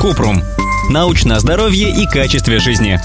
Купрум. Научное здоровье и качестве жизни.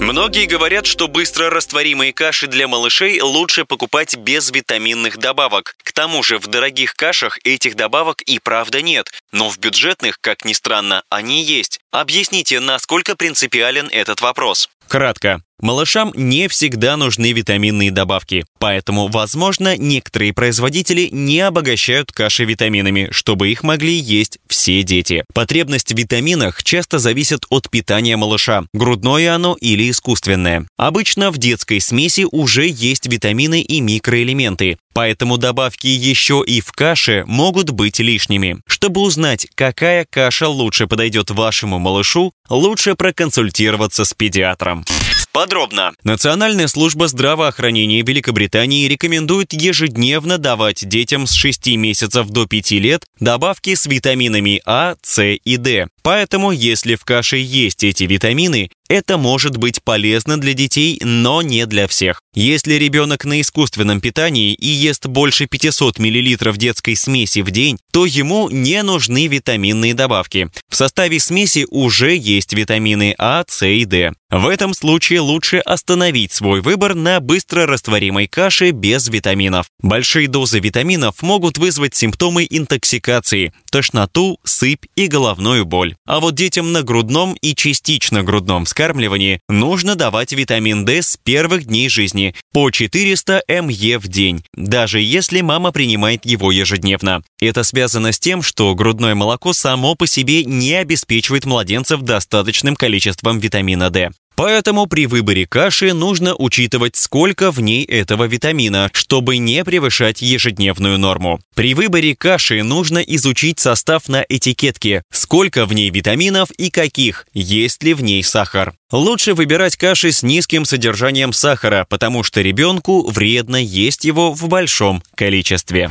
Многие говорят, что быстро растворимые каши для малышей лучше покупать без витаминных добавок. К тому же в дорогих кашах этих добавок и правда нет, но в бюджетных, как ни странно, они есть. Объясните, насколько принципиален этот вопрос. Кратко. Малышам не всегда нужны витаминные добавки, поэтому, возможно, некоторые производители не обогащают каши витаминами, чтобы их могли есть все дети. Потребность в витаминах часто зависит от питания малыша, грудное оно или искусственное. Обычно в детской смеси уже есть витамины и микроэлементы, поэтому добавки еще и в каше могут быть лишними. Чтобы узнать, какая каша лучше подойдет вашему малышу, лучше проконсультироваться с педиатром. Подробно. Национальная служба здравоохранения Великобритании рекомендует ежедневно давать детям с 6 месяцев до 5 лет добавки с витаминами А, С и D. Поэтому, если в каше есть эти витамины, это может быть полезно для детей, но не для всех. Если ребенок на искусственном питании и ест больше 500 мл детской смеси в день, то ему не нужны витаминные добавки. В составе смеси уже есть витамины А, С и D. В этом случае лучше остановить свой выбор на быстро растворимой каше без витаминов. Большие дозы витаминов могут вызвать симптомы интоксикации, тошноту, сыпь и головную боль. А вот детям на грудном и частично грудном вскармливании нужно давать витамин D с первых дней жизни по 400 МЕ в день, даже если мама принимает его ежедневно. Это связано с тем, что грудное молоко само по себе не обеспечивает младенцев достаточным количеством витамина D. Поэтому при выборе каши нужно учитывать, сколько в ней этого витамина, чтобы не превышать ежедневную норму. При выборе каши нужно изучить состав на этикетке, сколько в ней витаминов и каких, есть ли в ней сахар. Лучше выбирать каши с низким содержанием сахара, потому что ребенку вредно есть его в большом количестве.